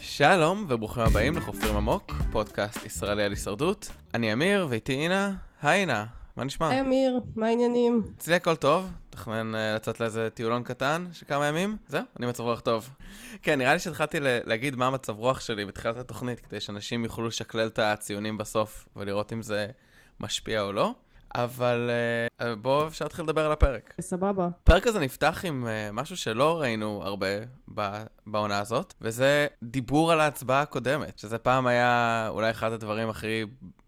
שלום וברוכים הבאים לחופרים עמוק, פודקאסט ישראלי על הישרדות. אני אמיר ואיתי אינה. היי אינה, מה נשמע? היי אמיר, מה העניינים? אצלי הכל טוב, תכנן uh, לצאת לאיזה טיולון קטן של כמה ימים, זהו, אני מצב רוח טוב. כן, נראה לי שהתחלתי להגיד מה המצב רוח שלי בתחילת התוכנית, כדי שאנשים יוכלו לשקלל את הציונים בסוף ולראות אם זה משפיע או לא. אבל uh, בואו אפשר להתחיל לדבר על הפרק. סבבה. הפרק הזה נפתח עם uh, משהו שלא ראינו הרבה בעונה הזאת, וזה דיבור על ההצבעה הקודמת, שזה פעם היה אולי אחד הדברים הכי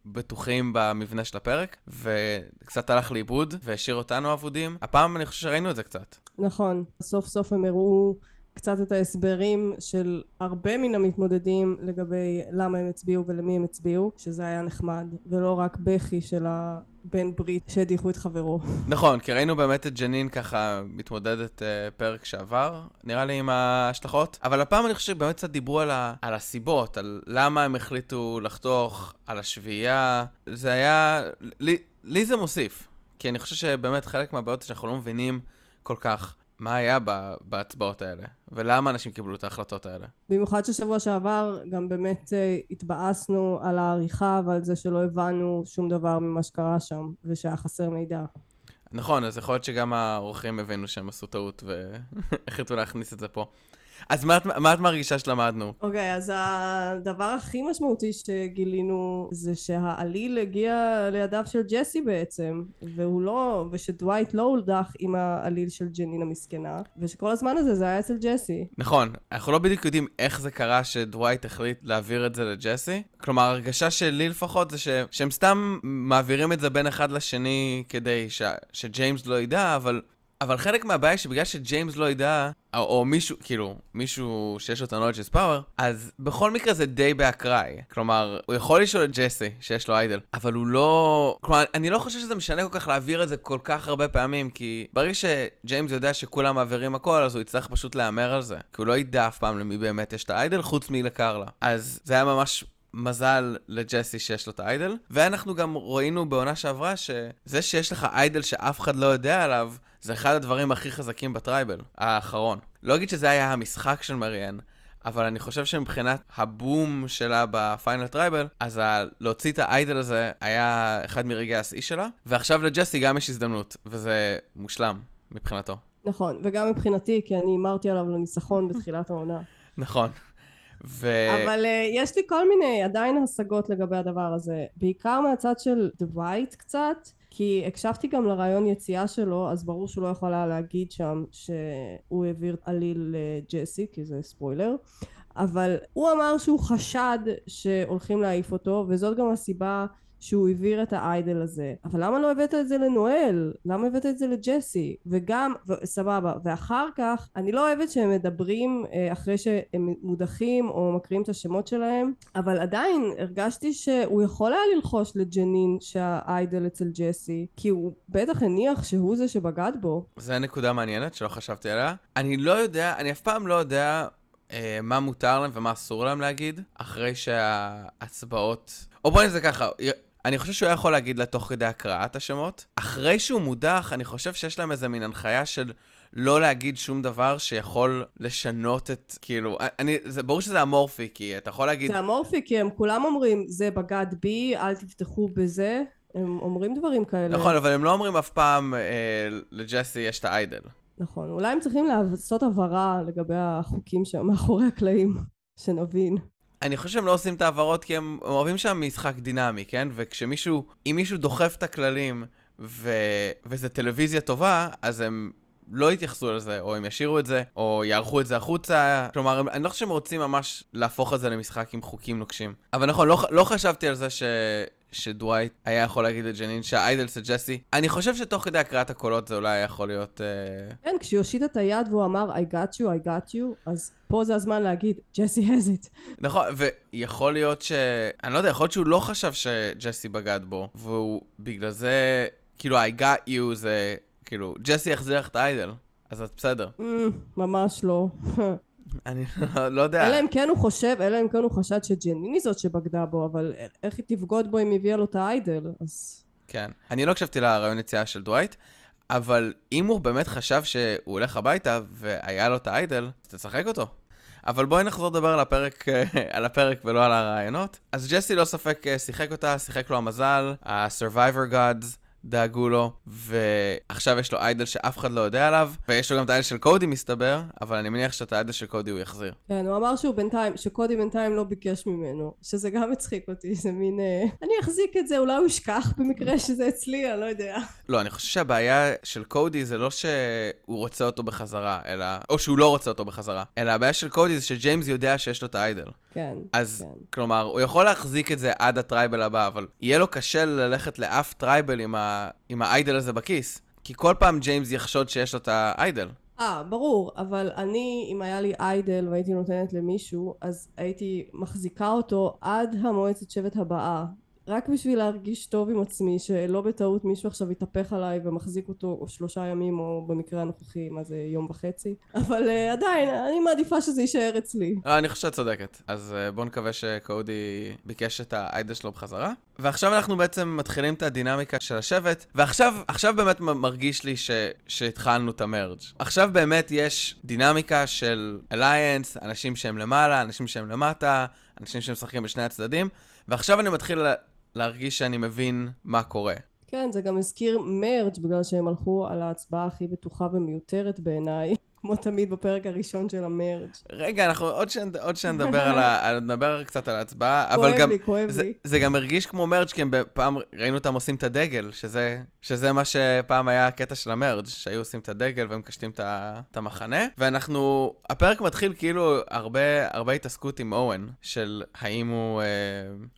בטוחים במבנה של הפרק, וקצת הלך לאיבוד והשאיר אותנו אבודים. הפעם אני חושב שראינו את זה קצת. נכון, סוף סוף הם הראו קצת את ההסברים של הרבה מן המתמודדים לגבי למה הם הצביעו ולמי הם הצביעו, שזה היה נחמד, ולא רק בכי של הבן ברית שהדיחו את חברו. נכון, כי ראינו באמת את ג'נין ככה מתמודדת uh, פרק שעבר, נראה לי עם ההשלכות, אבל הפעם אני חושב שבאמת קצת דיברו על, ה- על הסיבות, על למה הם החליטו לחתוך, על השביעייה, זה היה, לי, לי זה מוסיף, כי אני חושב שבאמת חלק מהבעיות שאנחנו לא מבינים כל כך. מה היה בהצבעות האלה, ולמה אנשים קיבלו את ההחלטות האלה. במיוחד ששבוע שעבר גם באמת אה, התבאסנו על העריכה ועל זה שלא הבנו שום דבר ממה שקרה שם, ושהיה חסר מידע. נכון, אז יכול להיות שגם האורחים הבינו שהם עשו טעות והחליטו להכניס את זה פה. אז מה, את- מה את מרגישה שלמדנו? אוקיי, אז הדבר הכי משמעותי שגילינו זה שהעליל הגיע לידיו של ג'סי בעצם, והוא לא, ושדווייט לא הולדח עם העליל של ג'נין המסכנה, ושכל הזמן הזה זה היה אצל ג'סי. נכון, אנחנו לא בדיוק יודעים איך זה קרה שדווייט החליט להעביר את זה לג'סי. כלומר, ההרגשה שלי לפחות זה ש... שהם סתם מעבירים את זה בין אחד לשני כדי ש... שג'יימס לא ידע, אבל... אבל חלק מהבעיה שבגלל שג'יימס לא ידע, או, או מישהו, כאילו, מישהו שיש לו את ה-knowledge is power, אז בכל מקרה זה די באקראי. כלומר, הוא יכול לשאול את ג'סי, שיש לו idol, אבל הוא לא... כלומר, אני לא חושב שזה משנה כל כך להעביר את זה כל כך הרבה פעמים, כי ברגע שג'יימס יודע שכולם מעבירים הכל, אז הוא יצטרך פשוט להמר על זה. כי הוא לא ידע אף פעם למי באמת יש את ה idol, חוץ מלקרלה. אז זה היה ממש... מזל לג'סי שיש לו את ה idol, ואנחנו גם ראינו בעונה שעברה שזה שיש לך idol שאף אחד לא יודע עליו, זה אחד הדברים הכי חזקים ב tribal, האחרון. לא אגיד שזה היה המשחק של מריאן, אבל אני חושב שמבחינת הבום שלה ב final tribal, אז ה- להוציא את ה idol הזה היה אחד מרגעי השיא שלה, ועכשיו לג'סי גם יש הזדמנות, וזה מושלם מבחינתו. נכון, וגם מבחינתי, כי אני הימרתי עליו לניצחון בתחילת העונה. נכון. ו... אבל uh, יש לי כל מיני עדיין השגות לגבי הדבר הזה, בעיקר מהצד של דווייט קצת, כי הקשבתי גם לריאיון יציאה שלו, אז ברור שהוא לא יכול היה להגיד שם שהוא העביר idol לג'סי, כי זה ספוילר, אבל הוא אמר שהוא חשד שהולכים להעיף אותו, וזאת גם הסיבה שהוא העביר את האיידל הזה. אבל למה לא הבאת את זה לנואל? למה הבאת את זה לג'סי? וגם, ו- סבבה, ואחר כך, אני לא אוהבת שהם מדברים אה, אחרי שהם מודחים או מקריאים את השמות שלהם, אבל עדיין הרגשתי שהוא יכול היה ללחוש לג'נין שהאיידל אצל ג'סי, כי הוא בטח הניח שהוא זה שבגד בו. זו נקודה מעניינת שלא חשבתי עליה. אני לא יודע, אני אף פעם לא יודע אה, מה מותר להם ומה אסור להם להגיד, אחרי שההצבעות... או בואי נעשה ככה, אני חושב שהוא היה יכול להגיד לה תוך כדי הקראת השמות. אחרי שהוא מודח, אני חושב שיש להם איזה מין הנחיה של לא להגיד שום דבר שיכול לשנות את, כאילו, אני, זה ברור שזה אמורפי, כי אתה יכול להגיד... זה אמורפי, כי הם כולם אומרים, זה בגד בי, אל תפתחו בזה. הם אומרים דברים כאלה. נכון, אבל הם לא אומרים אף פעם אה, לג'סי יש את האיידל. נכון, אולי הם צריכים לעשות הבהרה לגבי החוקים שם מאחורי הקלעים, שנבין. אני חושב שהם לא עושים את ההעברות כי הם אוהבים שם משחק דינמי, כן? וכשמישהו, אם מישהו דוחף את הכללים ו... וזה טלוויזיה טובה, אז הם לא יתייחסו לזה, או הם ישאירו את זה, או יערכו את זה החוצה. כלומר, אני לא חושב שהם רוצים ממש להפוך את זה למשחק עם חוקים נוקשים. אבל נכון, לא, לא חשבתי על זה ש... שדווייט היה יכול להגיד לג'נין שהאיידל זה ג'סי. אני חושב שתוך כדי הקראת הקולות זה אולי יכול להיות... אה... כן, כשהוא הושיט את היד והוא אמר I got you, I got you, אז פה זה הזמן להגיד ג'סי has it. נכון, ויכול להיות ש... אני לא יודע, יכול להיות שהוא לא חשב שג'סי בגד בו, והוא בגלל זה, כאילו, I got you זה, כאילו, ג'סי יחזיר לך את האיידל, אז את בסדר. Mm, ממש לא. אני לא, יודע. אלא אם כן הוא חושב, אלא אם כן הוא חשד שג'נין זאת שבגדה בו, אבל איך היא תבגוד בו אם הביאה לו את האיידל? אז כן. אני לא הקשבתי לרעיון יציאה של דווייט, אבל אם הוא באמת חשב שהוא הולך הביתה והיה לו את האיידל, אז תשחק אותו. אבל בואי נחזור לדבר על הפרק, על הפרק ולא על הרעיונות. אז ג'סי לא ספק אה, שיחק אותה, שיחק לו המזל, ה-Survivor Gods. דאגו לו, ועכשיו יש לו איידל שאף אחד לא יודע עליו, ויש לו גם את האיידל של קודי מסתבר, אבל אני מניח שאת האיידל של קודי הוא יחזיר. כן, הוא אמר שהוא בינתיים, שקודי בינתיים לא ביקש ממנו, שזה גם הצחיק אותי, זה מין... אה, אני אחזיק את זה, אולי הוא ישכח במקרה שזה אצלי, אני לא יודע. לא, אני חושב שהבעיה של קודי זה לא שהוא רוצה אותו בחזרה, אלא... או שהוא לא רוצה אותו בחזרה, אלא הבעיה של קודי זה שג'יימס יודע שיש לו את ה idol. כן, אז, כן. כלומר, הוא יכול להחזיק את זה עד ה tribal הבא, אבל יהיה לו קשה ללכת לאף tribal עם, ה... עם ה idol הזה בכיס. כי כל פעם ג'יימס יחשוד שיש לו את ה idol. אה, ברור, אבל אני, אם היה לי idol והייתי נותנת למישהו, אז הייתי מחזיקה אותו עד המועצת שבט הבאה. רק בשביל להרגיש טוב עם עצמי, שלא בטעות מישהו עכשיו יתהפך עליי ומחזיק אותו שלושה ימים, או במקרה הנוכחי, מה זה, יום וחצי. אבל uh, עדיין, אני מעדיפה שזה יישאר אצלי. לא, אני חושב שאת צודקת. אז uh, בואו נקווה שקודי ביקש את האיידל שלו בחזרה. ועכשיו אנחנו בעצם מתחילים את הדינמיקה של השבט, ועכשיו עכשיו באמת מרגיש לי ש, שהתחלנו את המרג'. עכשיו באמת יש דינמיקה של אליינס, אנשים שהם למעלה, אנשים שהם למטה, אנשים שמשחקים בשני הצדדים, ועכשיו אני מתחיל להרגיש שאני מבין מה קורה. כן, זה גם הזכיר מרג' בגלל שהם הלכו על ההצבעה הכי בטוחה ומיותרת בעיניי. כמו תמיד בפרק הראשון של המרג'. רגע, אנחנו עוד שנדבר על ה... נדבר קצת על ההצבעה, אבל כואב גם... לי, כואב זה, לי. זה גם הרגיש כמו מרג' כי הם פעם ראינו אותם עושים את הדגל, שזה, שזה מה שפעם היה הקטע של המרג', שהיו עושים את הדגל והם מקשטים את את המחנה. ואנחנו... הפרק מתחיל כאילו הרבה, הרבה התעסקות עם אורן, של האם הוא, אה,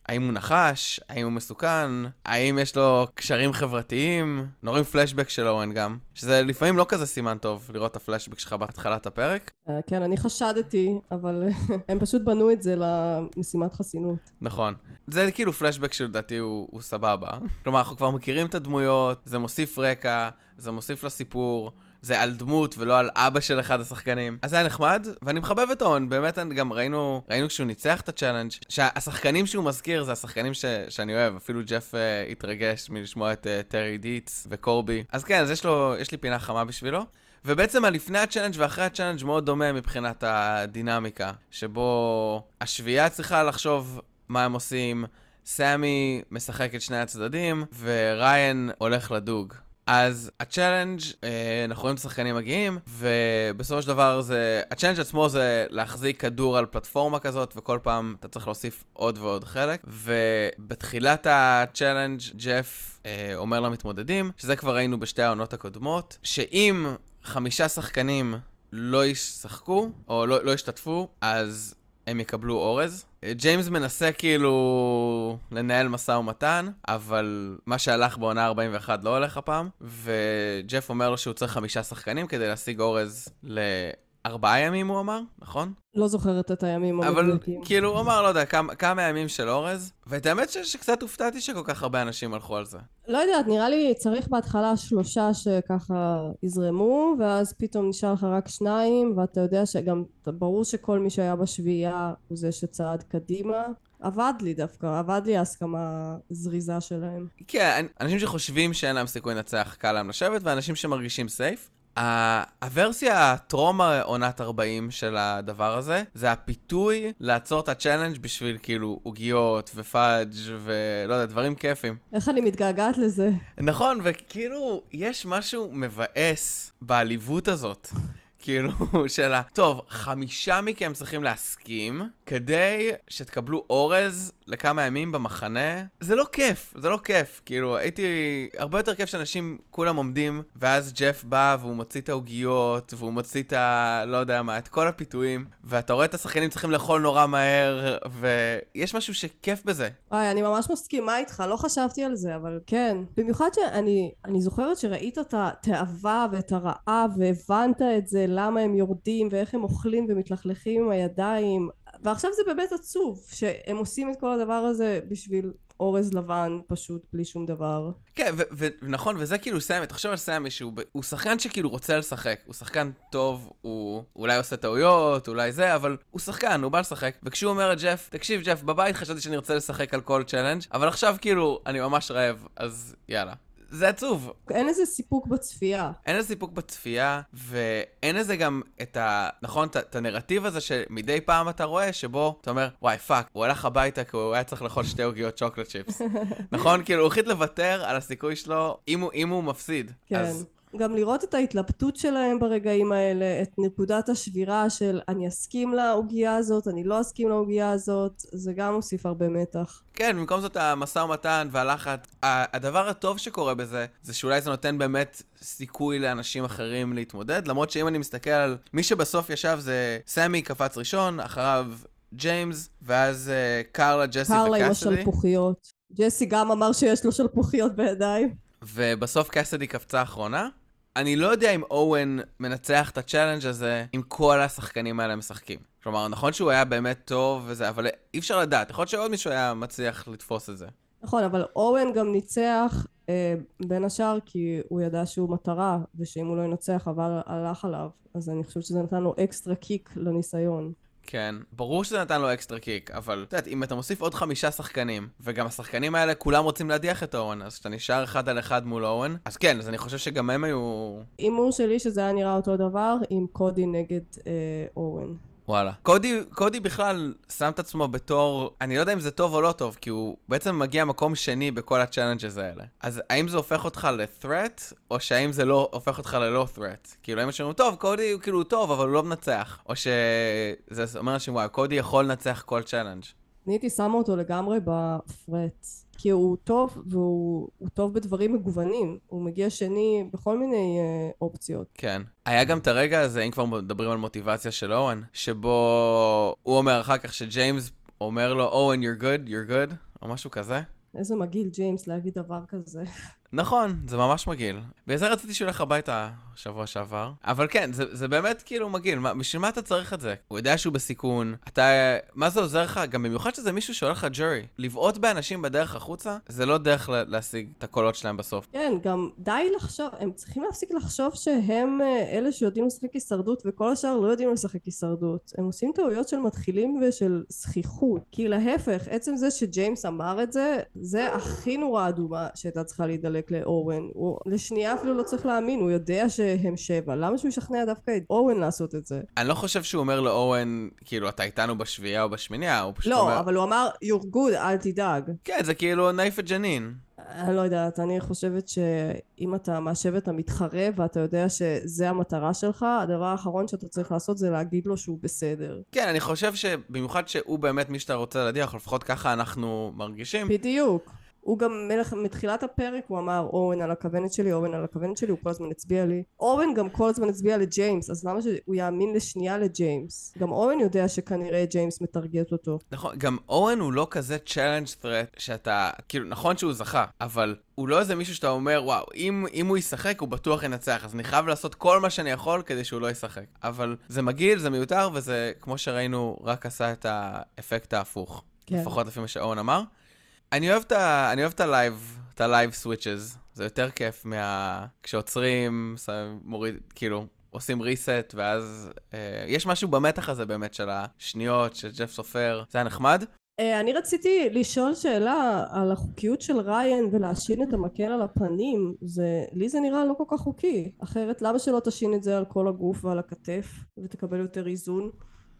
האם הוא נחש, האם הוא מסוכן, האם יש לו קשרים חברתיים. אנחנו רואים פלשבק של אורן גם, שזה לפעמים לא כזה סימן טוב לראות את הפלשבק שלך בהתחלת הפרק. אה, כן, אני חשדתי, אבל הם פשוט בנו את זה למשימת חסינות. נכון. זה כאילו פלשבק שלדעתי הוא, הוא סבבה. כלומר, אנחנו כבר מכירים את הדמויות, זה מוסיף רקע, זה מוסיף לסיפור. זה על דמות ולא על אבא של אחד השחקנים. אז זה היה נחמד, ואני מחבב את אוון, באמת גם ראינו, ראינו כשהוא ניצח את ה challenge, שהשחקנים שהוא מזכיר זה השחקנים ש, שאני אוהב, אפילו ג'ף uh, התרגש מלשמוע את uh, טרי דיטץ וקורבי. אז כן, אז יש, לו, יש לי פינה חמה בשבילו. ובעצם הלפני ה challenge ואחרי ה challenge מאוד דומה מבחינת הדינמיקה, שבו השביעייה צריכה לחשוב מה הם עושים, סמי משחק את שני הצדדים, וריין הולך לדוג. אז ה challenge, אה, אנחנו רואים את השחקנים מגיעים, ובסופו של דבר זה, ה challenge עצמו זה להחזיק כדור על פלטפורמה כזאת, וכל פעם אתה צריך להוסיף עוד ועוד חלק. ובתחילת ה challenge, ג'ף אה, אומר למתמודדים, שזה כבר ראינו בשתי העונות הקודמות, שאם חמישה שחקנים לא ישחקו, או לא, לא ישתתפו, אז הם יקבלו אורז. ג'יימס מנסה כאילו לנהל משא ומתן, אבל מה שהלך בעונה 41 לא הולך הפעם, וג'ף אומר לו שהוא צריך חמישה שחקנים כדי להשיג אורז לארבעה ימים, הוא אמר, נכון? לא זוכרת את הימים אבל המדויקים. כאילו, הוא אמר, לא יודע, כמה, כמה ימים של אורז, ואת האמת ש- שקצת הופתעתי שכל כך הרבה אנשים הלכו על זה. לא יודעת, נראה לי צריך בהתחלה שלושה שככה יזרמו, ואז פתאום נשאר לך רק שניים, ואתה יודע שגם, ברור שכל מי שהיה בשביעייה הוא זה שצעד קדימה. עבד לי דווקא, עבד לי ההסכמה הזריזה שלהם. כן, אנשים שחושבים שאין להם סיכוי לנצח, קל להם לשבת, ואנשים שמרגישים סייף. ה ורסיה הטרום עונת 40 של הדבר הזה, זה הפיתוי לעצור את ה challenge בשביל כאילו עוגיות ו fudge ולא יודע, דברים כיפים. איך אני מתגעגעת לזה. נכון, וכאילו, יש משהו מבאס בעליבות הזאת. כאילו, של ה... טוב, חמישה מכם צריכים להסכים כדי שתקבלו אורז לכמה ימים במחנה. זה לא כיף, זה לא כיף. כאילו, הייתי... הרבה יותר כיף שאנשים כולם עומדים, ואז ג'ף בא והוא מוציא את העוגיות, והוא מוציא את ה... לא יודע מה, את כל הפיתויים, ואתה רואה את השחקנים צריכים לאכול נורא מהר, ויש משהו שכיף בזה. וואי, אני ממש מסכימה איתך, לא חשבתי על זה, אבל כן. במיוחד שאני אני זוכרת שראית את התאווה ואת הרעב, והבנת את זה, למה הם יורדים, ואיך הם אוכלים ומתלכלכים עם הידיים. ועכשיו זה באמת עצוב, שהם עושים את כל הדבר הזה בשביל אורז לבן פשוט בלי שום דבר. כן, ונכון, וזה כאילו סמי, תחשוב על סמי שהוא הוא שחקן שכאילו רוצה לשחק, הוא שחקן טוב, הוא אולי עושה טעויות, אולי זה, אבל הוא שחקן, הוא בא לשחק, וכשהוא אומר לג'ף, תקשיב ג'ף, בבית חשבתי שאני רוצה לשחק על כל challenge, אבל עכשיו כאילו, אני ממש רעב, אז יאללה. זה עצוב. אין איזה סיפוק בצפייה. אין איזה סיפוק בצפייה, ואין איזה גם את ה... נכון, את, הנרטיב הזה שמדי פעם אתה רואה, שבו אתה אומר, וואי, fuck, הוא הלך הביתה כי הוא היה צריך לאכול שתי עוגיות chocolate chips. נכון? כאילו, הוא החליט לוותר על הסיכוי שלו אם הוא, אם הוא מפסיד. כן. אז גם לראות את ההתלבטות שלהם ברגעים האלה, את נקודת השבירה של אני אסכים לעוגייה הזאת, אני לא אסכים לעוגייה הזאת, זה גם מוסיף הרבה מתח. כן, במקום זאת המשא ומתן והלחץ. הדבר הטוב שקורה בזה, זה שאולי זה נותן באמת סיכוי לאנשים אחרים להתמודד, למרות שאם אני מסתכל על מי שבסוף ישב זה סמי קפץ ראשון, אחריו ג'יימס, ואז uh, קרלה, ג'סי וקאסידי. קרלה עם השלפוחיות. ג'סי גם אמר שיש לו שלפוחיות בידיים. ובסוף קאסידי קפצה אחרונה. אני לא יודע אם אוון מנצח את ה challenge הזה אם כל השחקנים האלה משחקים. כלומר, נכון שהוא היה באמת טוב וזה, אבל אי אפשר לדעת. יכול להיות שעוד מישהו היה מצליח לתפוס את זה. נכון, אבל אוון גם ניצח אה, בין השאר כי הוא ידע שהוא מטרה, ושאם הוא לא ינצח אבל הלך עליו. אז אני חושבת שזה נתן לו extra kick לניסיון. כן, ברור שזה נתן לו extra kick, אבל את יודעת, אם אתה מוסיף עוד חמישה שחקנים, וגם השחקנים האלה כולם רוצים להדיח את אוון, אז כשאתה נשאר אחד על אחד מול אוון, אז כן, אז אני חושב שגם הם היו... הימור שלי שזה היה נראה אותו דבר עם קודי נגד אה, אוון. וואלה. קודי, קודי בכלל שם את עצמו בתור, אני לא יודע אם זה טוב או לא טוב, כי הוא בעצם מגיע מקום שני בכל ה challenges האלה. אז האם זה הופך אותך ל-threat, או שהאם זה לא הופך אותך ללא threat? כאילו, הם שאומרים, טוב, קודי הוא כאילו טוב, אבל הוא לא מנצח. או שזה אומר אנשים, וואי, קודי יכול לנצח כל challenge. אני הייתי שמה אותו לגמרי בפרט. כי הוא טוב, והוא טוב בדברים מגוונים. הוא מגיע שני בכל מיני uh, אופציות. כן. היה גם את הרגע הזה, אם כבר מדברים על מוטיבציה של אורן, שבו הוא אומר אחר כך שג'יימס אומר לו, אורן, you're good, you're good, או משהו כזה. איזה מגעיל ג'יימס להגיד דבר כזה. נכון, זה ממש מגעיל. בגלל זה רציתי שהוא ילך הביתה שבוע שעבר. אבל כן, זה, זה באמת כאילו מגעיל. בשביל מה אתה צריך את זה? הוא יודע שהוא בסיכון. אתה... מה זה עוזר לך? גם במיוחד שזה מישהו שהולך לך ג'ורי. לבעוט באנשים בדרך החוצה, זה לא דרך להשיג את הקולות שלהם בסוף. כן, גם די לחשוב, הם צריכים להפסיק לחשוב שהם אה, אלה שיודעים לשחק הישרדות, וכל השאר לא יודעים לשחק הישרדות. הם עושים טעויות של מתחילים ושל זכיחות. כי להפך, עצם זה שג'יימס אמר את זה, זה הכי נורא אדומה שהייתה צריכה להידלק לאורן. הוא לשנייה אפילו לא צריך להאמין, הוא יודע. שהם שבע, למה שהוא ישכנע דווקא את אורן לעשות את זה? אני לא חושב שהוא אומר לאוון, כאילו, אתה איתנו בשביעייה או בשמיניה, הוא פשוט לא, אומר... לא, אבל הוא אמר, you're good, אל תדאג. כן, זה כאילו נעיף את ג'נין. אני לא יודעת, אני חושבת שאם אתה מהשבט המתחרה ואתה יודע שזה המטרה שלך, הדבר האחרון שאתה צריך לעשות זה להגיד לו שהוא בסדר. כן, אני חושב שבמיוחד שהוא באמת מי שאתה רוצה להדיח, לפחות ככה אנחנו מרגישים. בדיוק. הוא גם מלך, מתחילת הפרק הוא אמר אוון על הכוונת שלי, אוון על הכוונת שלי, הוא כל הזמן הצביע לי. אוון גם כל הזמן הצביע לג'יימס, אז למה שהוא יאמין לשנייה לג'יימס? גם אוון יודע שכנראה ג'יימס מטרגט אותו. נכון, גם אוון הוא לא כזה challenge threat שאתה, כאילו, נכון שהוא זכה, אבל הוא לא איזה מישהו שאתה אומר, וואו, אם, אם הוא ישחק הוא בטוח ינצח, אז אני חייב לעשות כל מה שאני יכול כדי שהוא לא ישחק. אבל זה מגעיל, זה מיותר, וזה, כמו שראינו, רק עשה את האפקט ההפוך. כן. לפחות לפי מה שאוון אמר. אני אוהב את ה... אני אוהב את ה live, את ה live switches. זה יותר כיף מה... כשעוצרים, מוריד, כאילו, עושים reset, ואז... אה, יש משהו במתח הזה באמת של השניות, של ג'ף סופר. זה היה נחמד. אה, אני רציתי לשאול שאלה על החוקיות של ריין ולהשין את המקל על הפנים. זה... לי זה נראה לא כל כך חוקי. אחרת, למה שלא תשין את זה על כל הגוף ועל הכתף, ותקבל יותר איזון?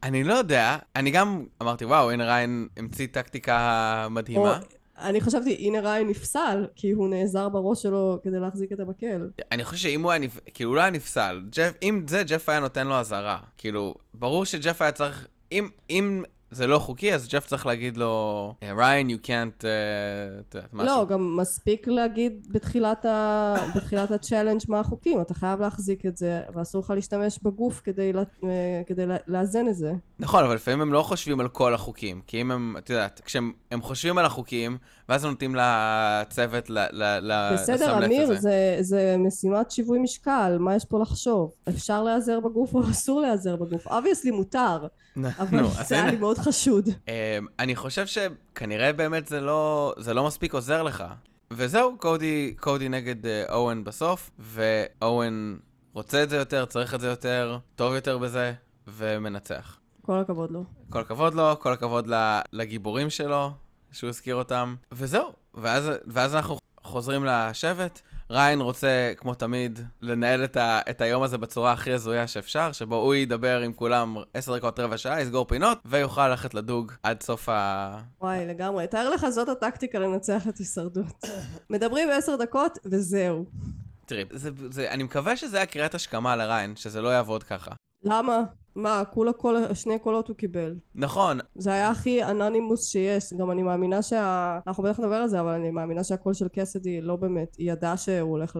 אני לא יודע, אני גם אמרתי, וואו, הנה ריין המציא טקטיקה מדהימה. או... אני חשבתי, הנה ריין נפסל, כי הוא נעזר בראש שלו כדי להחזיק את המקל. אני חושב שאם הוא היה, נפ... כאילו, הוא לא היה נפסל. ג'ף, אם זה, ג'ף היה נותן לו אזהרה. כאילו, ברור שג'ף היה צריך... אם, אם זה לא חוקי, אז ג'ף צריך להגיד לו, ריין, you can't, uh, משהו. לא, גם מספיק להגיד בתחילת, ה... בתחילת ה challenge מה החוקים, אתה חייב להחזיק את זה, ואסור לך להשתמש בגוף כדי, לה... אה, כדי לאזן את זה. נכון, אבל לפעמים הם לא חושבים על כל החוקים, כי אם הם, את יודעת, כשהם חושבים על החוקים, ואז נותנים לצוות ל- ל- ל- בסדר, לסמלט אמיר, זה. זה, משימת שיווי משקל, מה יש פה לחשוב? אפשר להיעזר בגוף או אסור להיעזר בגוף? obviously מותר, אבל אז זה היה. לי מאוד חשוד. אמ, אני חושב שכנראה באמת זה לא, זה לא מספיק עוזר לך. וזהו, קודי, קודי נגד אה, אוהן בסוף, ואוהן רוצה את זה יותר, צריך את זה יותר, טוב יותר בזה, ומנצח. כל הכבוד לו. כל הכבוד לו, כל הכבוד לגיבורים שלו, שהוא הזכיר אותם, וזהו. ואז, ואז אנחנו חוזרים לשבט. ריין רוצה, כמו תמיד, לנהל את, ה, את היום הזה בצורה הכי הזויה שאפשר, שבו הוא ידבר עם כולם עשר דקות, רבע שעה, יסגור פינות, ויוכל ללכת לדוג עד סוף ה... וואי, לגמרי. תאר לך, זאת הטקטיקה לנצח את הישרדות. מדברים עשר דקות, וזהו. תראי, זה, זה, אני מקווה שזה היה קריאת השכמה לריין, שזה לא יעבוד ככה. למה? מה, כולה קול, שני קולות הוא קיבל. נכון, זה היה הכי אנונימוס שיש. גם אני מאמינה שה... אנחנו בטח נדבר על זה, אבל אני מאמינה שהקול של קאסידי לא באמת. היא ידעה שהוא הולך ל...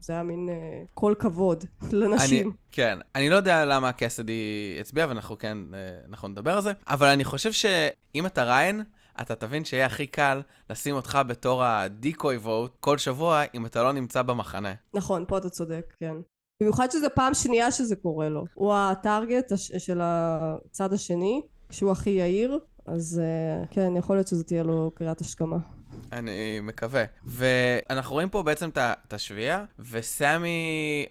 זה היה מין אה, קול כבוד לנשים. אני, כן, אני לא יודע למה קאסידי הצביע, ואנחנו כן, אה, אנחנו נדבר על זה, אבל אני חושב שאם אתה ריין, אתה תבין שיהיה הכי קל לשים אותך בתור הדיקוי ווט כל שבוע, אם אתה לא נמצא במחנה. נכון, פה אתה צודק, כן. במיוחד שזו פעם שנייה שזה קורה לו. הוא הטארגט הש... של הצד השני, שהוא הכי יהיר, אז אה, כן, יכול להיות שזה תהיה לו קריאת השכמה. אני מקווה. ואנחנו רואים פה בעצם את השביעייה, וסמי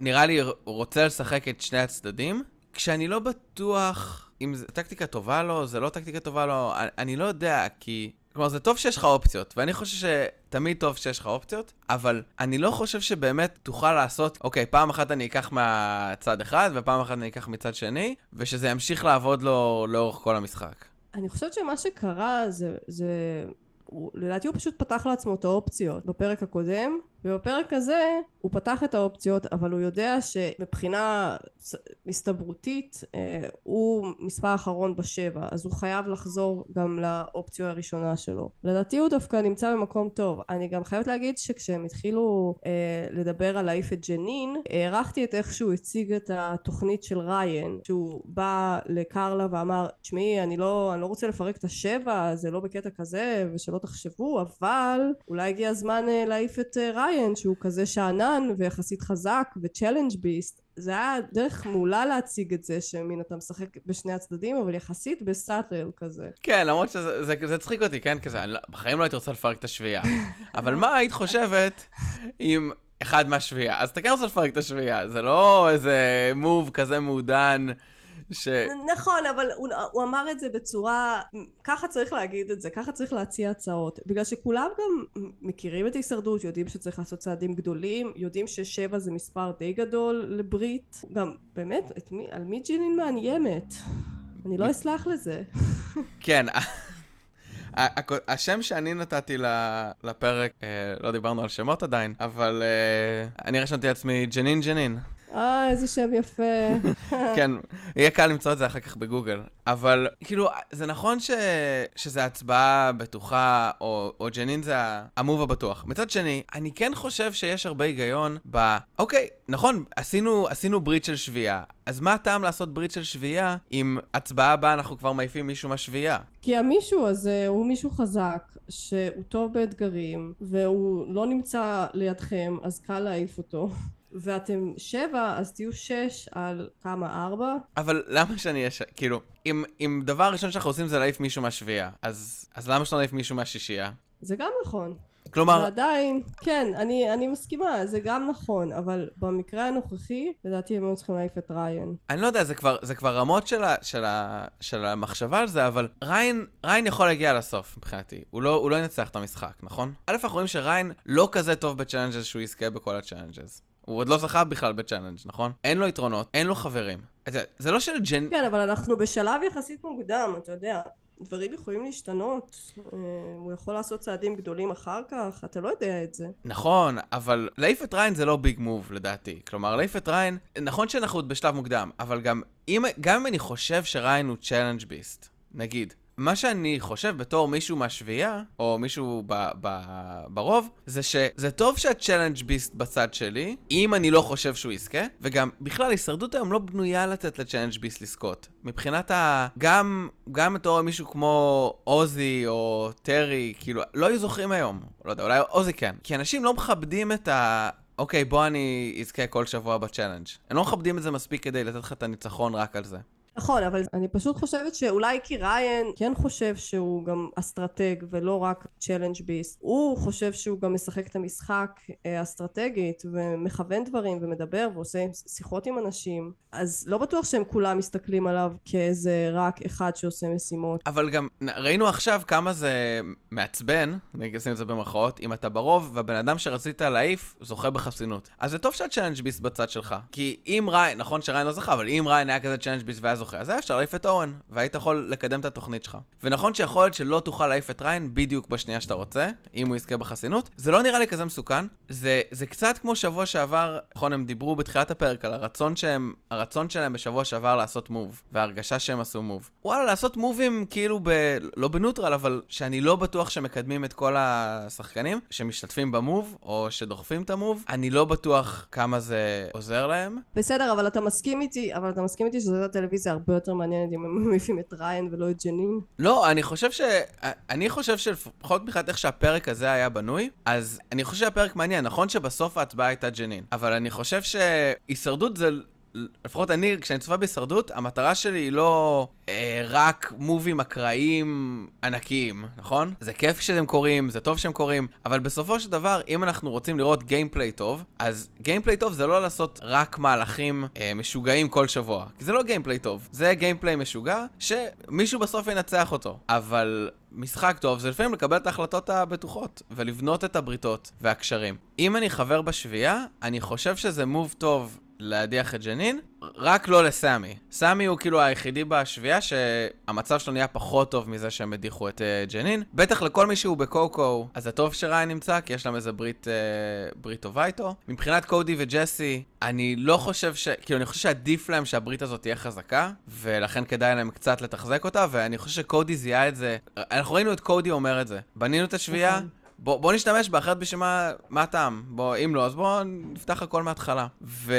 נראה לי רוצה לשחק את שני הצדדים, כשאני לא בטוח אם זו טקטיקה טובה לו, זה לא טקטיקה טובה לו, אני לא יודע, כי... כלומר, זה טוב שיש לך אופציות, ואני חושב שתמיד טוב שיש לך אופציות, אבל אני לא חושב שבאמת תוכל לעשות, אוקיי, פעם אחת אני אקח מהצד אחד, ופעם אחת אני אקח מצד שני, ושזה ימשיך לעבוד לו לאורך כל המשחק. אני חושבת שמה שקרה זה, זה... לדעתי הוא פשוט פתח לעצמו את האופציות בפרק הקודם, ובפרק הזה הוא פתח את האופציות, אבל הוא יודע שמבחינה הסתברותית אה, הוא מספר אחרון בשבע, אז הוא חייב לחזור גם לאופציה הראשונה שלו. לדעתי הוא דווקא נמצא במקום טוב. אני גם חייבת להגיד שכשהם התחילו אה, לדבר על להעיף את ג'נין, הערכתי את איך שהוא הציג את התוכנית של ריין, שהוא בא לקרלה ואמר, תשמעי, אני לא, אני לא רוצה לפרק את השבע, זה לא בקטע כזה, ושלא תחשבו, אבל אולי הגיע הזמן אה, להעיף את אה, ריין, שהוא כזה שאנן ויחסית חזק וצ'אלנג' ביסט. זה היה דרך מעולה להציג את זה, שמין אתה משחק בשני הצדדים, אבל יחסית בסאטל כזה. כן, למרות שזה זה, זה הצחיק אותי, כן? כזה, אני לא- בחיים לא הייתי רוצה לפרק את השביעייה. אבל מה היית חושבת אם אחד מהשביעייה? אז אתה כן רוצה לפרק את השביעייה, זה לא איזה מוב כזה מעודן, ש... נכון, אבל הוא, הוא אמר את זה בצורה, ככה צריך להגיד את זה, ככה צריך להציע הצעות. בגלל שכולם גם מכירים את ההישרדות, יודעים שצריך לעשות צעדים גדולים, יודעים ששבע זה מספר די גדול לברית. גם, באמת, את מי, על מי ג'ינין מאיימת? אני לא אסלח לזה. כן, השם שאני נתתי לפרק, אה, לא דיברנו על שמות עדיין, אבל אה, אני רשמתי לעצמי ג'נין ג'נין. אה, איזה שם יפה. כן, יהיה קל למצוא את זה אחר כך בגוגל. אבל כאילו, זה נכון ש... שזה הצבעה בטוחה, או, או ג'נין זה המוב הבטוח. מצד שני, אני כן חושב שיש הרבה היגיון ב... אוקיי, נכון, עשינו, עשינו ברית של שביעייה. אז מה הטעם לעשות ברית של שביעייה אם הצבעה הבאה אנחנו כבר מעיפים מישהו מהשביעייה? כי המישהו הזה הוא מישהו חזק, שהוא טוב באתגרים, והוא לא נמצא לידכם, אז קל להעיף אותו. ואתם שבע, אז תהיו שש על כמה? ארבע? אבל למה שאני אהיה ש... כאילו, אם, אם דבר ראשון שאנחנו עושים זה להעיף מישהו מהשביעייה, אז, אז למה שלא נעיף מישהו מהשישייה? זה גם נכון. כלומר, ועדיין, כן, אני, אני מסכימה, זה גם נכון, אבל במקרה הנוכחי, לדעתי הם היו צריכים להעיף את ריין. אני לא יודע, זה כבר, זה כבר רמות של, ה, של, ה, של המחשבה על זה, אבל ריין, ריין יכול להגיע לסוף מבחינתי. הוא לא, הוא לא ינצח את המשחק, נכון? א', אנחנו רואים שריין לא כזה טוב ב challenges שהוא יזכה בכל ה challenges. הוא עוד לא זכה בכלל ב challenge, נכון? אין לו יתרונות, אין לו חברים. זה, זה לא של ג'ן... כן, אבל אנחנו בשלב יחסית מוקדם, אתה יודע. דברים יכולים להשתנות, אה, הוא יכול לעשות צעדים גדולים אחר כך, אתה לא יודע את זה. נכון, אבל להעיף את ריין זה לא big move לדעתי. כלומר, להעיף את ריין, נכון שאנחנו עוד בשלב מוקדם, אבל גם אם, גם אם אני חושב שריין הוא challenge beast, נגיד, מה שאני חושב בתור מישהו מהשביעייה, או מישהו ב- ב- ברוב, זה שזה טוב שה challenge beast בצד שלי, אם אני לא חושב שהוא יזכה, וגם בכלל הישרדות היום לא בנויה לתת ל challenge beast לזכות. מבחינת ה... גם, גם בתור מישהו כמו אוזי או טרי, כאילו, לא היו זוכרים היום. לא יודע, אולי אוזי כן. כי אנשים לא מכבדים את ה... אוקיי, בוא אני אזכה כל שבוע ב challenge. הם לא מכבדים את זה מספיק כדי לתת לך את הניצחון רק על זה. נכון, אבל אני פשוט חושבת שאולי כי ריין כן חושב שהוא גם אסטרטג ולא רק challenge beast. הוא חושב שהוא גם משחק את המשחק אה, אסטרטגית ומכוון דברים ומדבר ועושה שיחות עם אנשים. אז לא בטוח שהם כולם מסתכלים עליו כאיזה רק אחד שעושה משימות. אבל גם ראינו עכשיו כמה זה מעצבן, אני אשים את זה במרכאות, אם אתה ברוב והבן אדם שרצית להעיף זוכה בחסינות. אז זה טוב שה challenge beast בצד שלך. כי אם ריין, נכון שריין לא זכה, אבל אם ריין היה כזה challenge beast והיה זוכה, אז היה אפשר להעיף את אורן, והיית יכול לקדם את התוכנית שלך. ונכון שיכול להיות שלא תוכל להעיף את ריין בדיוק בשנייה שאתה רוצה, אם הוא יזכה בחסינות, זה לא נראה לי כזה מסוכן. זה, זה קצת כמו שבוע שעבר, נכון, הם דיברו בתחילת הפרק על הרצון שהם, הרצון שלהם בשבוע שעבר לעשות move, וההרגשה שהם עשו move. וואלה, לעשות move ים כאילו ב... לא neutral, אבל שאני לא בטוח שמקדמים את כל השחקנים שמשתתפים ב move, או שדוחפים את ה move, אני לא בטוח כמה זה עוזר להם. בסדר, אבל אתה מסכים איתי, אבל אתה מסכים איתי שזאת הטלוויזיה הרבה יותר מעניינת אם הם מעיפים את ריין ולא את ג'נין? לא, אני חושב ש... אני חושב שלפחות מבחינת איך שהפרק הזה היה בנוי, אז אני חושב שהפרק מעניין. נכון שבסוף ההצבעה הייתה ג'נין, אבל אני חושב שהישרדות זה... לפחות אני, כשאני צופה בהישרדות, המטרה שלי היא לא אה, רק move ים אקראיים ענקיים, נכון? זה כיף שהם קורים, זה טוב שהם קורים, אבל בסופו של דבר, אם אנחנו רוצים לראות gameplay טוב, אז gameplay טוב זה לא לעשות רק מהלכים אה, משוגעים כל שבוע. כי זה לא gameplay טוב, זה gameplay משוגע, שמישהו בסוף ינצח אותו. אבל משחק טוב זה לפעמים לקבל את ההחלטות הבטוחות, ולבנות את הבריתות והקשרים. אם אני חבר בשביעייה, אני חושב שזה move טוב להדיח את ג'נין, רק לא לסמי. סמי הוא כאילו היחידי בשביעייה שהמצב שלו נהיה פחות טוב מזה שהם הדיחו את uh, ג'נין. בטח לכל מי שהוא בקוקו, אז זה טוב שריין נמצא, כי יש להם איזה ברית, uh, ברית טובה איתו. מבחינת קודי וג'סי, אני לא חושב ש... כאילו, אני חושב שעדיף להם שהברית הזאת תהיה חזקה, ולכן כדאי להם קצת לתחזק אותה, ואני חושב שקודי זיהה את זה. אנחנו ראינו את קודי אומר את זה. בנינו את השביעייה. בוא, בוא נשתמש בה, אחרת בשביל מה, מה הטעם? בוא, אם לא, אז בוא נפתח הכל מההתחלה. ו...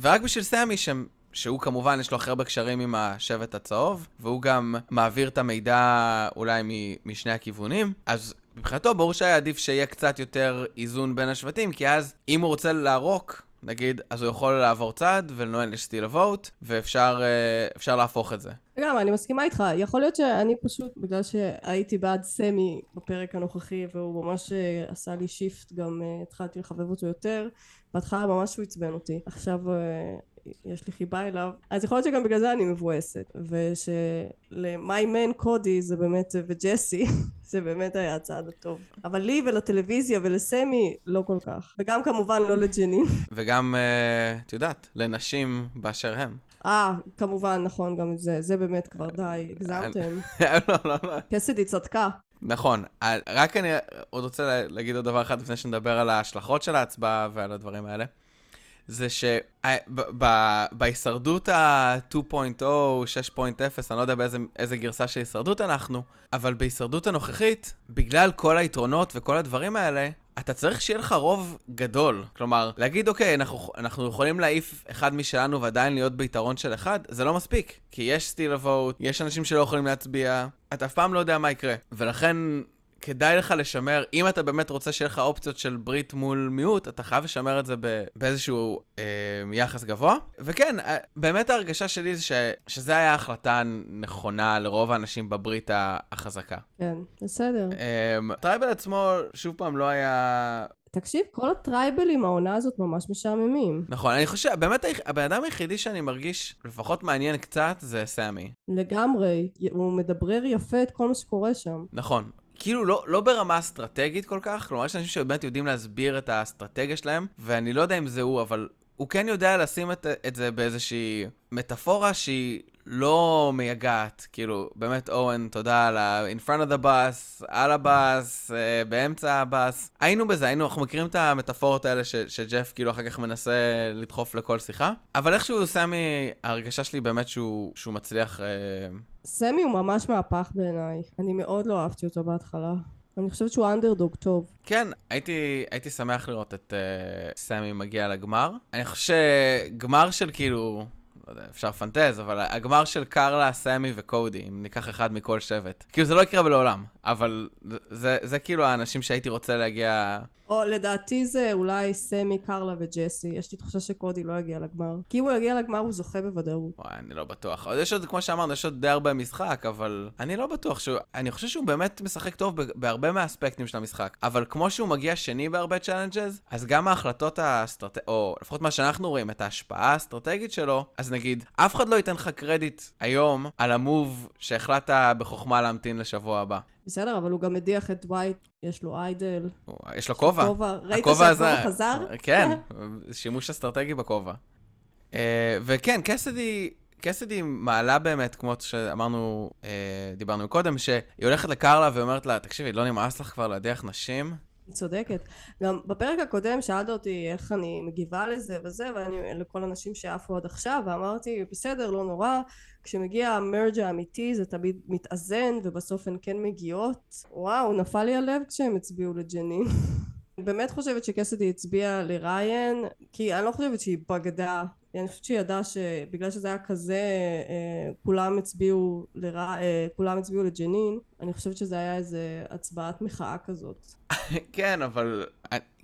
ורק בשביל סמי, ש... שהוא כמובן, יש לו הכי הרבה קשרים עם השבט הצהוב, והוא גם מעביר את המידע אולי מ... משני הכיוונים, אז מבחינתו ברור שהיה עדיף שיהיה קצת יותר איזון בין השבטים, כי אז אם הוא רוצה לערוק, נגיד, אז הוא יכול לעבור צד ולנו על ל steal the vote, ואפשר אה, להפוך את זה. לגמרי, אני מסכימה איתך. יכול להיות שאני פשוט, בגלל שהייתי בעד סמי בפרק הנוכחי, והוא ממש אה, עשה לי shift, גם אה, התחלתי לחבב אותו יותר. בהתחלה ממש הוא עצבן אותי. עכשיו יש לי חיבה אליו. אז יכול להיות שגם בגלל זה אני מבואסת. מן קודי זה באמת, וג'סי, זה באמת היה הצעד הטוב. אבל לי ולטלוויזיה ולסמי לא כל כך. וגם כמובן לא לג'נין. וגם, אה, את יודעת, לנשים באשר הם. אה, כמובן, נכון, גם זה. זה באמת כבר די, הגזמתם. לא, לא, לא. קסידי צדקה. נכון, רק אני עוד רוצה להגיד עוד דבר אחד לפני שנדבר על ההשלכות של ההצבעה ועל הדברים האלה. זה שבהישרדות ה-2.0, 6.0, אני לא יודע באיזה גרסה של הישרדות אנחנו, אבל בהישרדות הנוכחית, בגלל כל היתרונות וכל הדברים האלה, אתה צריך שיהיה לך רוב גדול. כלומר, להגיד, אוקיי, אנחנו, אנחנו יכולים להעיף אחד משלנו ועדיין להיות ביתרון של אחד, זה לא מספיק. כי יש סטיל הווט, יש אנשים שלא יכולים להצביע, אתה אף פעם לא יודע מה יקרה. ולכן, כדאי לך לשמר, אם אתה באמת רוצה שיהיה לך אופציות של ברית מול מיעוט, אתה חייב לשמר את זה באיזשהו אה, יחס גבוה. וכן, אה, באמת ההרגשה שלי זה ש, שזה היה החלטה נכונה לרוב האנשים בברית החזקה. כן, בסדר. אה, tribal עצמו, שוב פעם, לא היה... תקשיב, כל ה tribal ים, העונה הזאת ממש משעממים. נכון, אני חושב, באמת הבן אדם היחידי שאני מרגיש לפחות מעניין קצת זה סמי. לגמרי, הוא מדברר יפה את כל מה שקורה שם. נכון, כאילו לא, לא ברמה אסטרטגית כל כך, כלומר יש אנשים שבאמת יודעים להסביר את האסטרטגיה שלהם, ואני לא יודע אם זה הוא, אבל הוא כן יודע לשים את, את זה באיזושהי מטאפורה שהיא לא מייגעת. כאילו, באמת, אורן, תודה על ה- in front of the bus, על הבאס, אה, באמצע הבאס. היינו בזה, היינו, אנחנו מכירים את המטאפורות האלה ש- שג'ף כאילו אחר כך מנסה לדחוף לכל שיחה. אבל איכשהו סמי, ההרגשה שלי באמת שהוא, שהוא מצליח... אה, סמי הוא ממש מהפך בעיניי. אני מאוד לא אהבתי אותו בהתחלה. אני חושבת שהוא אנדרדוג טוב. כן, הייתי, הייתי שמח לראות את uh, סמי מגיע לגמר. אני חושב שגמר של כאילו, לא יודע, אפשר לפנטז, אבל הגמר של קרלה, סמי וקודי, אם ניקח אחד מכל שבט. כאילו זה לא יקרה בלעולם, אבל זה, זה, זה כאילו האנשים שהייתי רוצה להגיע או לדעתי זה אולי סמי, קרלה וג'סי. יש לי תחושה שקודי לא יגיע לגמר. כי אם הוא יגיע לגמר הוא זוכה בוודאות. וואי, אני לא בטוח. יש עוד, כמו שאמרנו, יש עוד די הרבה משחק, אבל אני לא בטוח שהוא... אני חושב שהוא באמת משחק טוב בהרבה מהאספקטים של המשחק. אבל כמו שהוא מגיע שני בהרבה צ'אלנג'ז, אז גם ההחלטות האסטרטגיות, או לפחות מה שאנחנו רואים, את ההשפעה האסטרטגית שלו, אז נגיד, אף אחד לא ייתן לך קרדיט היום על ה move שהחלטת בחוכמה להמתין לשבוע הבא. בסדר, אבל הוא גם מדיח את דווייט, יש לו איידל. יש לו כובע. ראית שהכובע חזר? כן, שימוש אסטרטגי בכובע. אה, וכן, קסדי... קסדי מעלה באמת, כמו שאמרנו, אה, דיברנו קודם, שהיא הולכת לקרלה ואומרת לה, תקשיבי, לא נמאס לך כבר להדיח נשים? היא צודקת. גם בפרק הקודם שאלת אותי איך אני מגיבה לזה וזה, ואני לכל הנשים שעפו עד עכשיו, ואמרתי, בסדר, לא נורא, כשמגיע המרג' האמיתי זה תמיד מתאזן, ובסוף הן כן מגיעות. וואו, נפל לי הלב כשהם הצביעו לג'נין. באמת חושבת שקסדי הצביעה לריין, כי אני לא חושבת שהיא בגדה אני חושבת שהיא ידעה שבגלל שזה היה כזה אה, כולם הצביעו לרע, אה, כולם הצביעו לג'נין אני חושבת שזה היה איזה הצבעת מחאה כזאת. כן אבל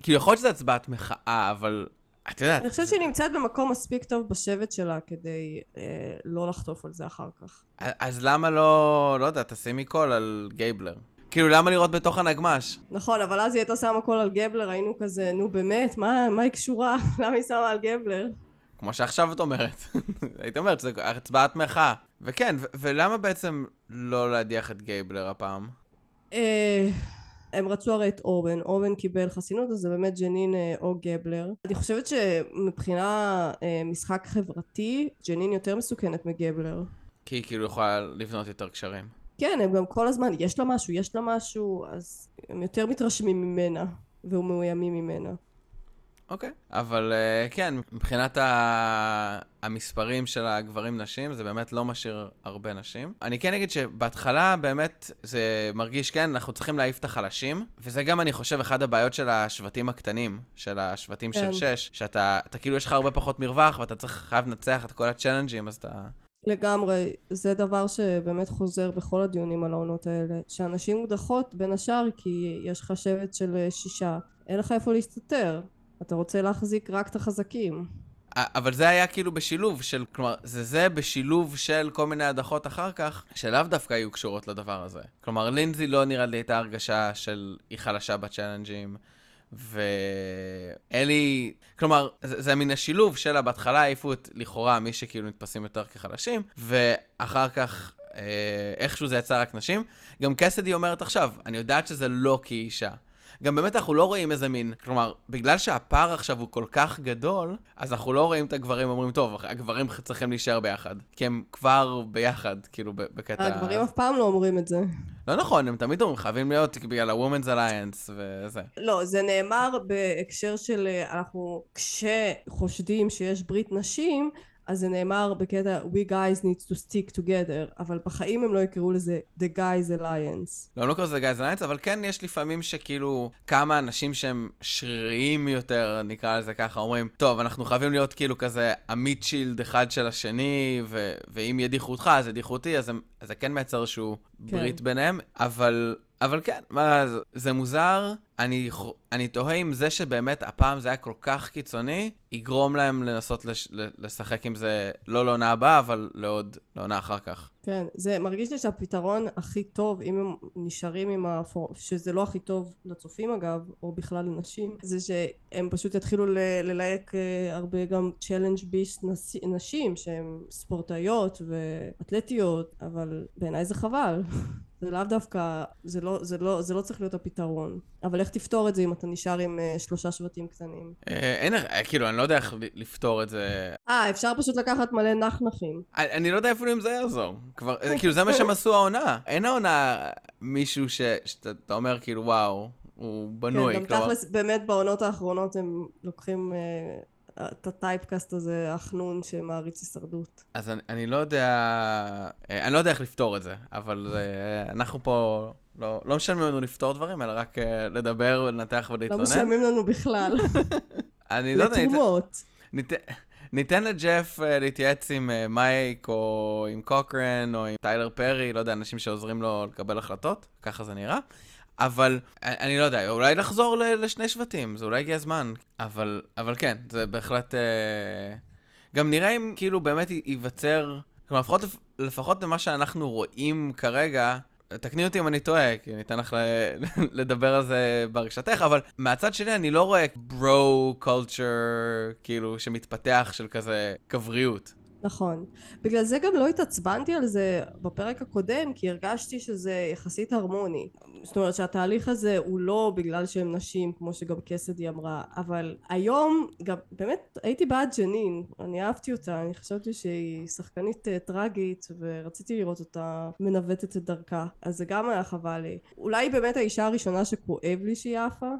כאילו יכול להיות שזה הצבעת מחאה אבל את יודעת. אני חושבת שהיא נמצאת במקום מספיק טוב בשבט שלה כדי אה, לא לחטוף על זה אחר כך. אז למה לא, לא יודע, תשימי קול על גייבלר? כאילו, למה לראות בתוך הנגמש? נכון, אבל אז היא הייתה שמה קול על גבלר, היינו כזה, נו באמת, מה, מה היא קשורה? למה היא שמה על גבלר? כמו שעכשיו את אומרת. היית אומרת, זו הצבעת מחאה. וכן, ולמה בעצם לא להדיח את גייבלר הפעם? הם רצו הרי את אוון, אוון קיבל חסינות, אז זה באמת ג'נין אה, או גבלר. אני חושבת שמבחינה אה, משחק חברתי, ג'נין יותר מסוכנת מגבלר. כי היא כאילו יכולה לבנות יותר קשרים. כן, הם גם כל הזמן, יש לה משהו, יש לה משהו, אז הם יותר מתרשמים ממנה, ומאוימים ממנה. אוקיי, okay. אבל uh, כן, מבחינת ה... המספרים של הגברים-נשים, זה באמת לא משאיר הרבה נשים. אני כן אגיד שבהתחלה באמת זה מרגיש, כן, אנחנו צריכים להעיף את החלשים, וזה גם, אני חושב, אחד הבעיות של השבטים הקטנים, של השבטים כן. של שש, שאתה, אתה, כאילו, יש לך הרבה פחות מרווח, ואתה צריך, חייב לנצח את כל הצ'אלנג'ים, אז אתה... לגמרי, זה דבר שבאמת חוזר בכל הדיונים על העונות האלה, שאנשים מודחות בין השאר כי יש לך שבט של שישה, אין לך איפה להסתתר, אתה רוצה להחזיק רק את החזקים. אבל זה היה כאילו בשילוב של, כלומר, זה זה בשילוב של כל מיני הדחות אחר כך, שלאו דווקא היו קשורות לדבר הזה. כלומר, לינזי לא נראה לי את ההרגשה של היא חלשה בצ'אלנג'ים, ואלי, כלומר, זה, זה מן השילוב שלה, בהתחלה העיפו את לכאורה מי שכאילו נתפסים יותר כחלשים, ואחר כך אה, איכשהו זה יצא רק נשים. גם קסדי אומרת עכשיו, אני יודעת שזה לא כאישה. גם באמת אנחנו לא רואים איזה מין, כלומר, בגלל שהפער עכשיו הוא כל כך גדול, אז אנחנו לא רואים את הגברים אומרים, טוב, הגברים צריכים להישאר ביחד, כי הם כבר ביחד, כאילו, בקטע... הגברים אף פעם לא אומרים את זה. לא נכון, הם תמיד אומרים, חייבים להיות בגלל ה-Women's Alliance וזה. לא, זה נאמר בהקשר של אנחנו, כשחושדים שיש ברית נשים, אז זה נאמר בקטע We guys need to stick together, אבל בחיים הם לא יקראו לזה The Guys Alliance. לא, הם לא קראו לזה The Guys Alliance, אבל כן יש לפעמים שכאילו כמה אנשים שהם שריריים יותר, נקרא לזה ככה, אומרים, טוב, אנחנו חייבים להיות כאילו כזה עמית שילד אחד של השני, ו- ואם ידיחו אותך, אז ידיחו אותי, אז, הם, אז זה כן מייצר איזשהו כן. ברית ביניהם, אבל אבל כן, מה, זה, מוזר. אני, אני תוהה אם זה שבאמת הפעם זה היה כל כך קיצוני, יגרום להם לנסות לש, לשחק עם זה לא לעונה הבאה, אבל לעוד, לעונה אחר כך. כן, זה מרגיש לי שהפתרון הכי טוב, אם הם נשארים עם הפור... שזה לא הכי טוב לצופים אגב, או בכלל לנשים, זה שהם פשוט יתחילו ל... ללהק אה, הרבה גם challenge beast נשים שהן ספורטאיות ואתלטיות, אבל בעיניי זה חבל. זה לאו דווקא, זה לא, זה, לא, זה לא צריך להיות הפתרון. אבל איך תפתור את זה אם אתה נשאר עם uh, שלושה שבטים קטנים? אה, אין, אה, כאילו, אני לא יודע איך לפתור את זה. אה, אפשר פשוט לקחת מלא נחנחים. אני, אני לא יודע אפילו אם זה יעזור. כבר, כאילו, זה מה שהם עשו העונה. אין העונה מישהו ש, שאתה אומר, כאילו, וואו, הוא בנוי. כן, גם תכלס, באמת בעונות האחרונות הם לוקחים... Uh, את הטייפקאסט הזה, החנון שמעריץ הישרדות. אז אני, אני לא יודע, אה, אני לא יודע איך לפתור את זה, אבל אה, אנחנו פה לא, לא משלמים לנו לפתור דברים, אלא רק אה, לדבר, לנתח לא ולהתלונן. משלמים לנו בכלל. אני לא יודע, לתרומות. ניתן, ניתן לג'ף להתייעץ עם מייק, או עם קוקרן, או עם טיילר פרי, לא יודע, אנשים שעוזרים לו לקבל החלטות, ככה זה נראה. אבל אני, אני לא יודע, אולי לחזור ל- לשני שבטים, זה אולי הגיע הזמן. אבל, אבל כן, זה בהחלט... אה, גם נראה אם כאילו באמת ייווצר, כלומר, לפחות, לפחות ממה שאנחנו רואים כרגע, תקני אותי אם אני טועה, כי ניתן לך ל- לדבר על זה ברגשתך, אבל מהצד שלי אני לא רואה ברו קולצ'ר, כאילו, שמתפתח של כזה גבריות. נכון. בגלל זה גם לא התעצבנתי על זה בפרק הקודם, כי הרגשתי שזה יחסית הרמוני. זאת אומרת שהתהליך הזה הוא לא בגלל שהם נשים, כמו שגם קסדי אמרה, אבל היום גם באמת הייתי בעד ג'נין, אני אהבתי אותה, אני חשבתי שהיא שחקנית uh, טראגית, ורציתי לראות אותה מנווטת את דרכה, אז זה גם היה חבל לי. אולי באמת האישה הראשונה שכואב לי שהיא עפה,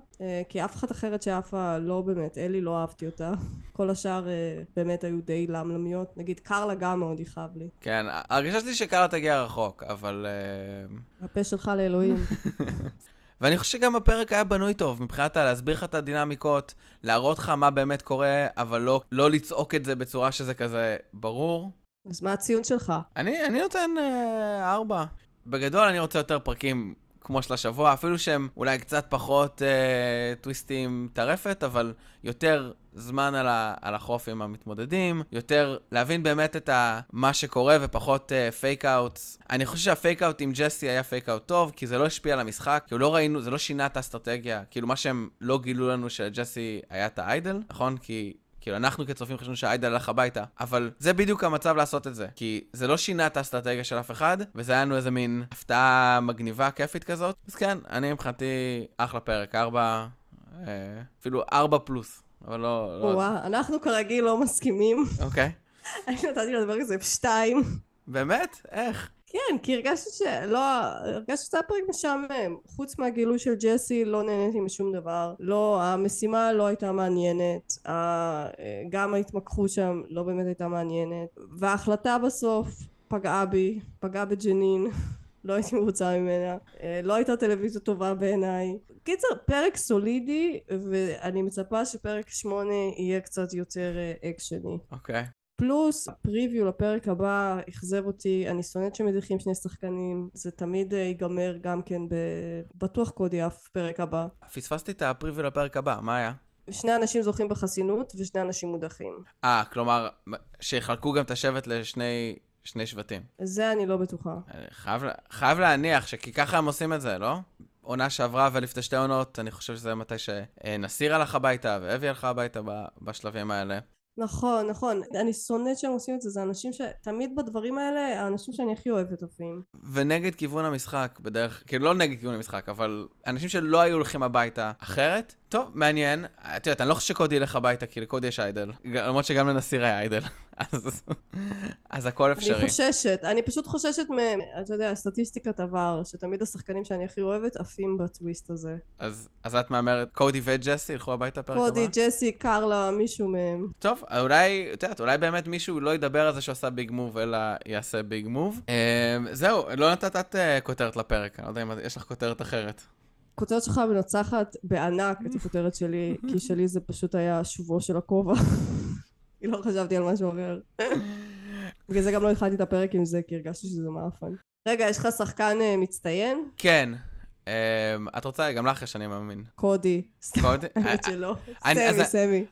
כי אף אחת אחרת שעפה לא באמת, אלי לא אהבתי אותה. כל השאר uh, באמת היו די למלמיות, נגיד קרלה גם מאוד יכאב לי. כן, ההרגשה שלי שקארה תגיע רחוק, אבל... אה, הפה שלך לאלוהים. ואני חושב שגם הפרק היה בנוי טוב, מבחינת להסביר לך את הדינמיקות, להראות לך מה באמת קורה, אבל לא, לא לצעוק את זה בצורה שזה כזה ברור. אז מה הציון שלך? אני, אני נותן אה, ארבע. בגדול אני רוצה יותר פרקים כמו של השבוע, אפילו שהם אולי קצת פחות אה, טוויסטים טרפת, אבל יותר זמן על, ה, על החוף עם המתמודדים, יותר להבין באמת את ה, מה שקורה ופחות אה, fake outs. אני חושב שה fake out עם ג'סי היה fake out טוב, כי זה לא השפיע על המשחק, כאילו לא ראינו, זה לא שינה את האסטרטגיה, כאילו מה שהם לא גילו לנו שלג'סי היה את ה idol, נכון? כי... כאילו, אנחנו כצופים חשבנו שה idol הלך הביתה, אבל זה בדיוק המצב לעשות את זה. כי זה לא שינה את האסטרטגיה של אף אחד, וזה היה לנו איזה מין הפתעה מגניבה, כיפית כזאת. אז כן, אני מבחינתי אחלה פרק, ארבע, אה, אפילו ארבע פלוס, אבל לא... לא... וואה, אנחנו כרגיל לא מסכימים. אוקיי. אני נתתי לדבר הזה שתיים. באמת? איך? כן, כי הרגשתי שלא, הרגשתי שזה היה פרק משעמם. חוץ מהגילוי של ג'סי לא נהניתי משום דבר. לא, המשימה לא הייתה מעניינת. גם ההתמקחות שם לא באמת הייתה מעניינת. וההחלטה בסוף פגעה בי, פגעה בג'נין. לא הייתי מרוצה ממנה. אה, לא הייתה טלוויזיה טובה בעיניי. קיצר, פרק סולידי, ואני מצפה שפרק שמונה יהיה קצת יותר אה, אקשני. אוקיי. פלוס הפריוויו לפרק הבא אכזב אותי, אני שונאת שמדיחים שני שחקנים, זה תמיד אה, ייגמר גם כן ב... בטוח קודי אף פרק הבא. פספסתי את הפריוויו לפרק הבא, מה היה? שני אנשים זוכים בחסינות ושני אנשים מודחים. אה, כלומר, שיחלקו גם את השבט לשני שני שבטים. זה אני לא בטוחה. אני חייב, חייב להניח שכי ככה הם עושים את זה, לא? עונה שעברה ולפני שתי עונות, אני חושב שזה מתי שנסיר הלך הביתה ואבי הלכה הביתה בשלבים האלה. נכון, נכון. אני שונאת שהם עושים את זה, זה אנשים שתמיד בדברים האלה, האנשים שאני הכי אוהבת עושים. ונגד כיוון המשחק, בדרך, כאילו לא נגד כיוון המשחק, אבל אנשים שלא היו הולכים הביתה אחרת, טוב, מעניין. את יודעת, אני לא חושב שקודי ילך הביתה, כי לקודי יש איידל. למרות שגם לנסיר היה איידל. אז, אז הכל אפשרי. אני חוששת, אני פשוט חוששת מ... אתה יודע, סטטיסטיקת עבר, שתמיד השחקנים שאני הכי אוהבת עפים בטוויסט הזה. אז, אז את מהמרת, קודי וג'סי ילכו הביתה פרק הבא? קודי, ג'סי, קרלה, מישהו מהם. טוב, אולי, את יודעת, אולי באמת מישהו לא ידבר על זה שהוא עשה ביג מוב, אלא יעשה ביג מוב. Uh, זהו, לא נתת את uh, כותרת לפרק, אני לא יודע אם יש לך כותרת אחרת. הכותרת שלך מנצחת בענק את הכותרת שלי, כי שלי זה פשוט היה שובו של הכובע. כי לא חשבתי על משהו אחר. בגלל זה גם לא התחלתי את הפרק עם זה, כי הרגשתי שזה מאפן. רגע, יש לך שחקן uh, מצטיין? כן. Um, את רוצה, גם לך יש, אני מאמין. קודי. קודי? האמת שלא. אני- אז- סמי, סמי.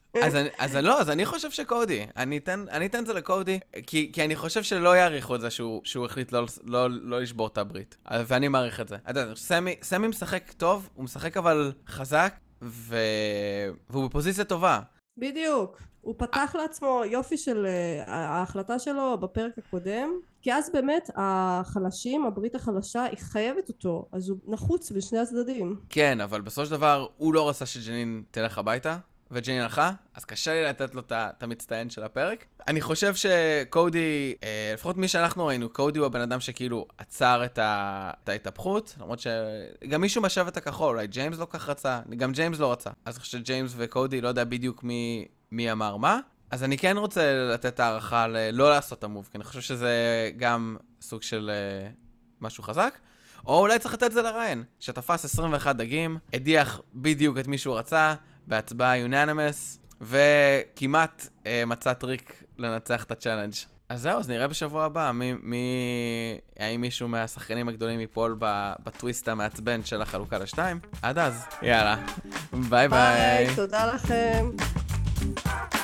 אז לא, אז אני חושב שקודי. אני אתן, את זה לקודי, כי, אני חושב שלא יעריכו את זה שהוא, החליט לא, לא, לא לשבור את הברית. ואני מעריך את זה. סמי, משחק טוב, הוא משחק אבל חזק. והוא בפוזיציה טובה. בדיוק. הוא פתח לעצמו יופי של uh, ההחלטה שלו בפרק הקודם, כי אז באמת החלשים, הברית החלשה, היא חייבת אותו, אז הוא נחוץ בשני הצדדים. כן, אבל בסופו של דבר, הוא לא רצה שג'נין תלך הביתה, וג'נין הלכה, אז קשה לי לתת לו את את המצטיין של הפרק. אני חושב שקודי, אה, לפחות מי שאנחנו ראינו, קודי הוא הבן אדם שכאילו עצר את. את ההתהפכות, למרות שגם מישהו מהשבט הכחול, אולי ג'יימס לא כך רצה, גם ג'יימס לא רצה. אז אני חושב שג'יימס וקודי, לא יודע בדיוק מי... מי אמר מה. אז אני כן רוצה לתת הערכה ללא לעשות את ה move, כי אני חושב שזה גם סוג של uh, משהו חזק. או אולי צריך לתת את זה לריין, שתפס 21 דגים, הדיח בדיוק את מי שהוא רצה, בהצבעה unanimous, וכמעט uh, מצא טריק לנצח את ה challenge. אז זהו, אז נראה בשבוע הבא מי, מי... האם מישהו מהשחקנים הגדולים ייפול בטוויסט המעצבן של החלוקה לשתיים. עד אז, יאללה, ביי ביי. ביי, תודה לכם. Ah.